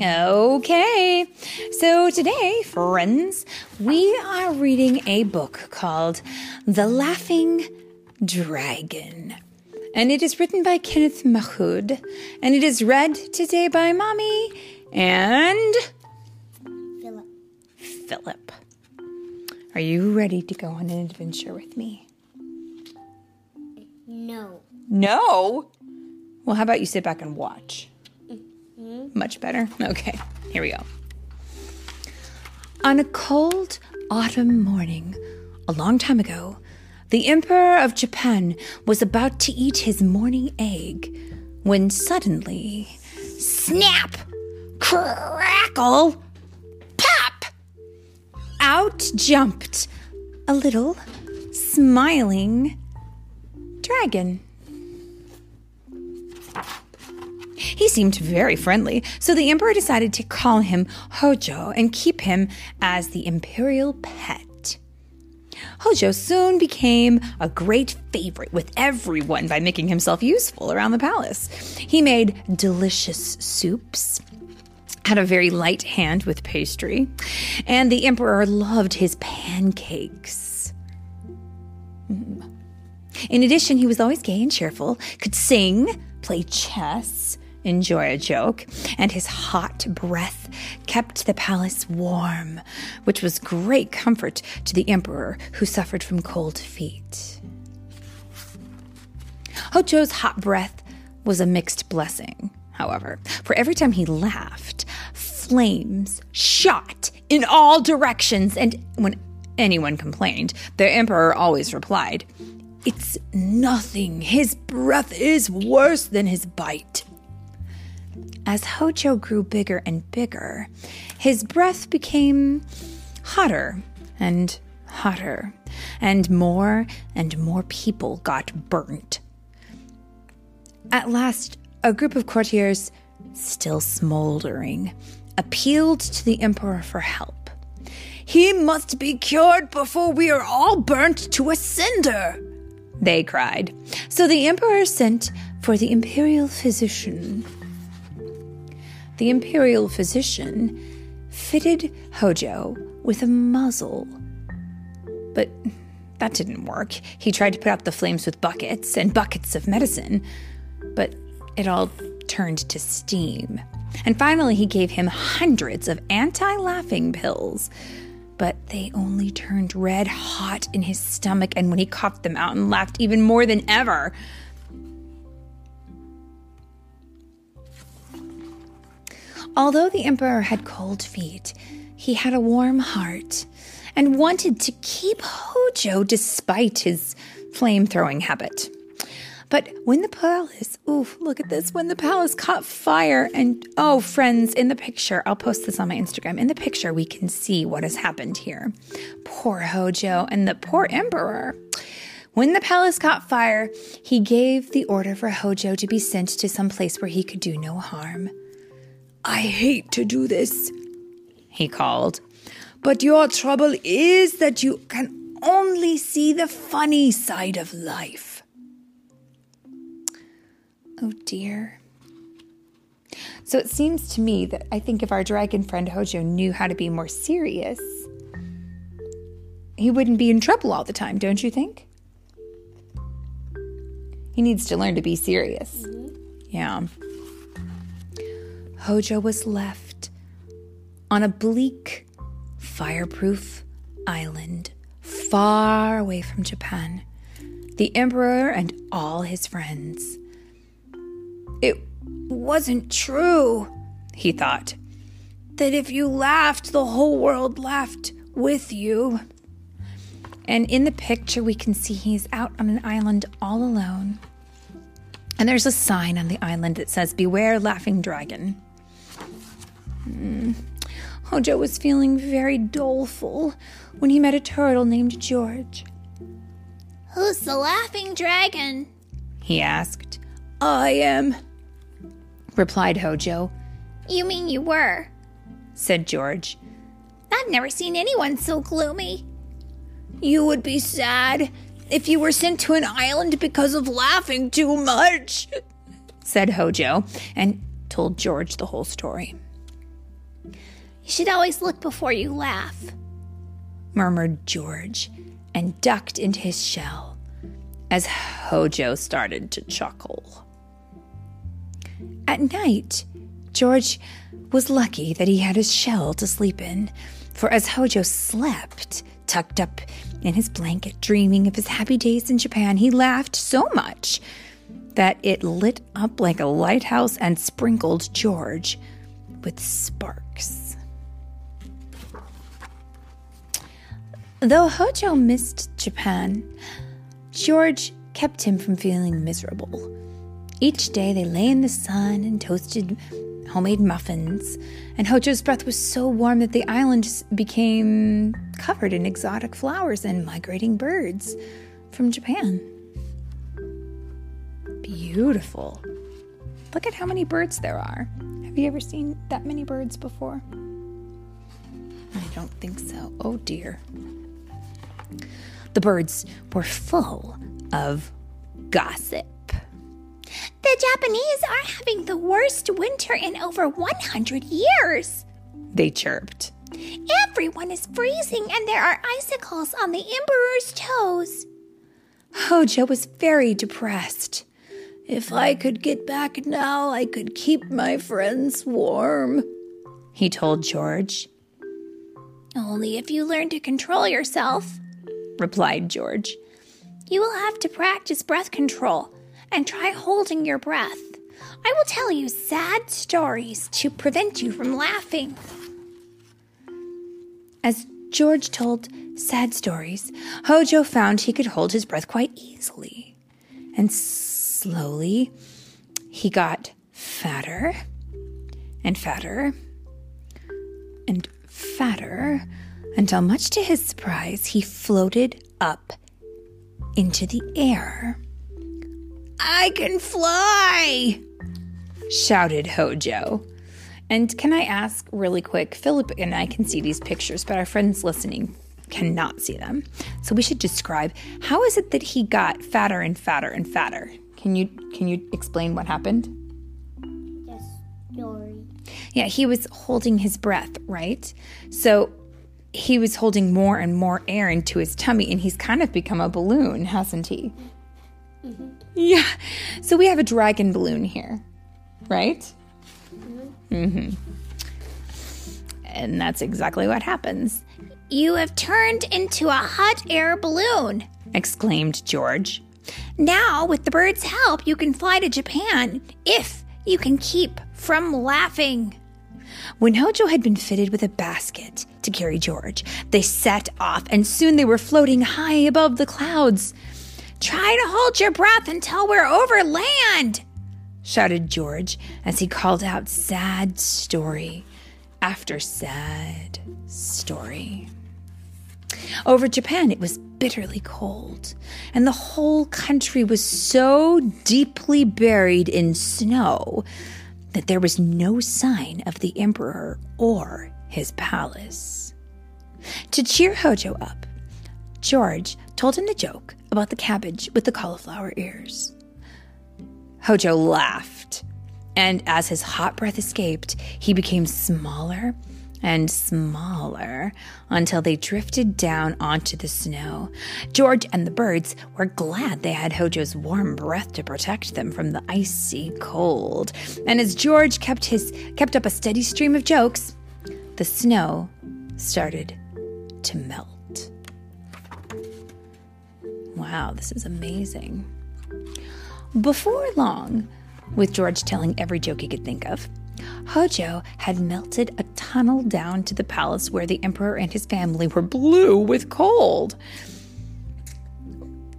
Okay, so today, friends, we are reading a book called The Laughing Dragon. And it is written by Kenneth Mahood, and it is read today by Mommy and Philip. Philip. Are you ready to go on an adventure with me? No. No. Well, how about you sit back and watch? Mm-hmm. Much better. Okay, here we go. On a cold autumn morning, a long time ago, the Emperor of Japan was about to eat his morning egg when suddenly, snap, crackle, pop! Out jumped a little smiling dragon. He seemed very friendly, so the emperor decided to call him Hojo and keep him as the imperial pet. Hojo soon became a great favorite with everyone by making himself useful around the palace. He made delicious soups, had a very light hand with pastry, and the emperor loved his pancakes. In addition, he was always gay and cheerful, could sing, play chess, enjoy a joke, and his hot breath kept the palace warm, which was great comfort to the emperor who suffered from cold feet. Hojo's hot breath was a mixed blessing, however, for every time he laughed, flames shot in all directions, and when anyone complained, the emperor always replied, It's nothing. His breath is worse than his bite. As Hojo grew bigger and bigger, his breath became hotter and hotter, and more and more people got burnt. At last, a group of courtiers, still smoldering, appealed to the emperor for help. He must be cured before we are all burnt to a cinder, they cried. So the emperor sent for the imperial physician the imperial physician fitted Hojo with a muzzle. But that didn't work. He tried to put out the flames with buckets and buckets of medicine, but it all turned to steam. And finally, he gave him hundreds of anti laughing pills, but they only turned red hot in his stomach, and when he coughed them out and laughed even more than ever. Although the emperor had cold feet, he had a warm heart and wanted to keep Hojo despite his flame throwing habit. But when the palace, oof, look at this, when the palace caught fire, and oh, friends, in the picture, I'll post this on my Instagram. In the picture, we can see what has happened here. Poor Hojo and the poor emperor. When the palace caught fire, he gave the order for Hojo to be sent to some place where he could do no harm. I hate to do this, he called. But your trouble is that you can only see the funny side of life. Oh dear. So it seems to me that I think if our dragon friend Hojo knew how to be more serious, he wouldn't be in trouble all the time, don't you think? He needs to learn to be serious. Mm-hmm. Yeah. Hojo was left on a bleak, fireproof island far away from Japan, the Emperor and all his friends. It wasn't true, he thought, that if you laughed, the whole world laughed with you. And in the picture, we can see he's out on an island all alone. And there's a sign on the island that says, Beware, laughing dragon. Mm. Hojo was feeling very doleful when he met a turtle named George. Who's the laughing dragon? He asked. I am, replied Hojo, You mean you were? said George. I've never seen anyone so gloomy. You would be sad if you were sent to an island because of laughing too much, said Hojo, and told George the whole story. You should always look before you laugh. Murmured George and ducked into his shell as Hojo started to chuckle. At night, George was lucky that he had his shell to sleep in, for as Hojo slept, tucked up in his blanket, dreaming of his happy days in Japan, he laughed so much that it lit up like a lighthouse and sprinkled George with sparks. Though Hojo missed Japan, George kept him from feeling miserable. Each day they lay in the sun and toasted homemade muffins, and Hojo's breath was so warm that the island became covered in exotic flowers and migrating birds from Japan. Beautiful. Look at how many birds there are. Have you ever seen that many birds before? I don't think so. Oh dear. The birds were full of gossip. The Japanese are having the worst winter in over 100 years. They chirped. Everyone is freezing and there are icicles on the Emperor's toes. Hojo was very depressed. If I could get back now, I could keep my friends warm, he told George. Only if you learn to control yourself, replied George. You will have to practice breath control and try holding your breath. I will tell you sad stories to prevent you from laughing. As George told sad stories, Hojo found he could hold his breath quite easily. And slowly, he got fatter and fatter and fatter until, much to his surprise, he floated up into the air. I can fly! shouted Hojo. And can I ask really quick? Philip and I can see these pictures, but our friends listening cannot see them. So we should describe how is it that he got fatter and fatter and fatter? Can you can you explain what happened? Yes, story. Yeah, he was holding his breath, right? So he was holding more and more air into his tummy, and he's kind of become a balloon, hasn't he? Mm-hmm. Yeah. So we have a dragon balloon here, right? Mm-hmm. mm-hmm. And that's exactly what happens. You have turned into a hot air balloon, exclaimed George. Now, with the bird's help, you can fly to Japan if you can keep from laughing. When Hojo had been fitted with a basket to carry George, they set off, and soon they were floating high above the clouds. Try to hold your breath until we're over land, shouted George as he called out sad story after sad story. Over Japan, it was bitterly cold, and the whole country was so deeply buried in snow that there was no sign of the emperor or his palace. To cheer Hojo up, George told him the joke about the cabbage with the cauliflower ears. Hojo laughed, and as his hot breath escaped, he became smaller and smaller until they drifted down onto the snow. George and the birds were glad they had Hojo's warm breath to protect them from the icy cold. And as George kept his kept up a steady stream of jokes, the snow started to melt. Wow, this is amazing. Before long, with George telling every joke he could think of, Hojo had melted a tunnel down to the palace where the emperor and his family were blue with cold.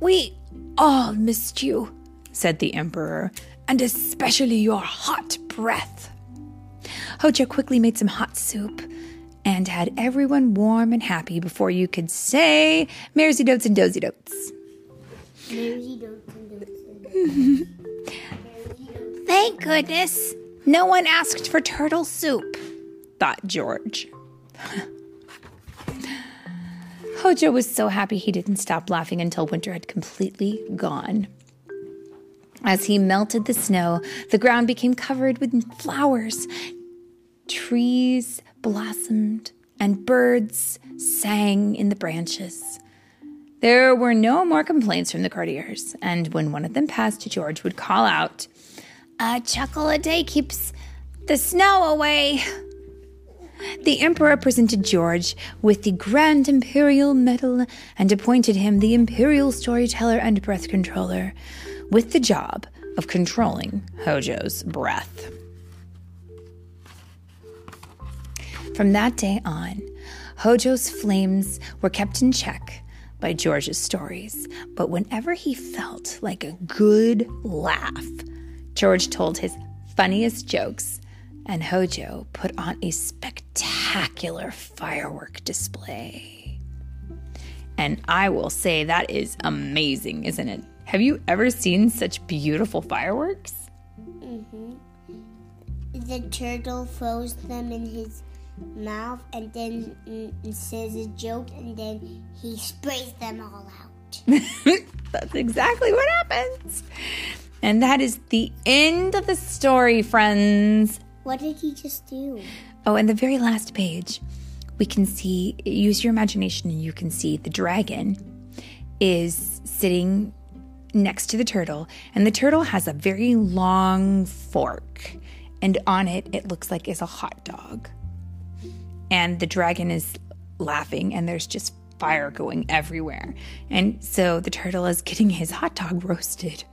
We all missed you, said the emperor, and especially your hot breath. Hojo quickly made some hot soup and had everyone warm and happy before you could say Mairzy Doats and Dozy Doats. Thank goodness. No one asked for turtle soup, thought George. Hojo was so happy he didn't stop laughing until winter had completely gone. As he melted the snow, the ground became covered with flowers. trees blossomed and birds sang in the branches. There were no more complaints from the courtiers, and when one of them passed, George would call out, A chuckle a day keeps the snow away. The emperor presented George with the Grand Imperial Medal and appointed him the Imperial Storyteller and Breath Controller, with the job of controlling Hojo's breath. From that day on, Hojo's flames were kept in check by George's stories, but whenever he felt like a good laugh, George told his funniest jokes, and Hojo put on a spectacular firework display. And I will say that is amazing, isn't it? Have you ever seen such beautiful fireworks? Mm-hmm. The turtle throws them in his mouth and then mm, says a joke and then he sprays them all out. That's exactly what happens. And that is the end of the story, friends. What did he just do? Oh, and the very last page, we can see, use your imagination and you can see the dragon is sitting next to the turtle, and the turtle has a very long fork, and on it, it looks like is a hot dog and the dragon is laughing and there's just fire going everywhere. And so the turtle is getting his hot dog roasted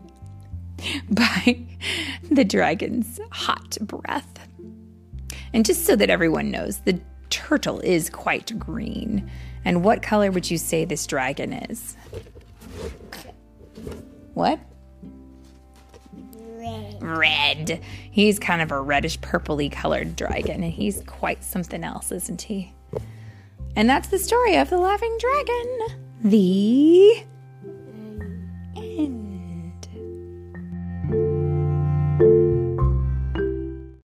by the dragon's hot breath. And just so that everyone knows, the turtle is quite green. And what color would you say this dragon is? What? Red. Red. He's kind of a reddish purpley colored dragon, and he's quite something else, isn't he? And that's the story of the laughing dragon. The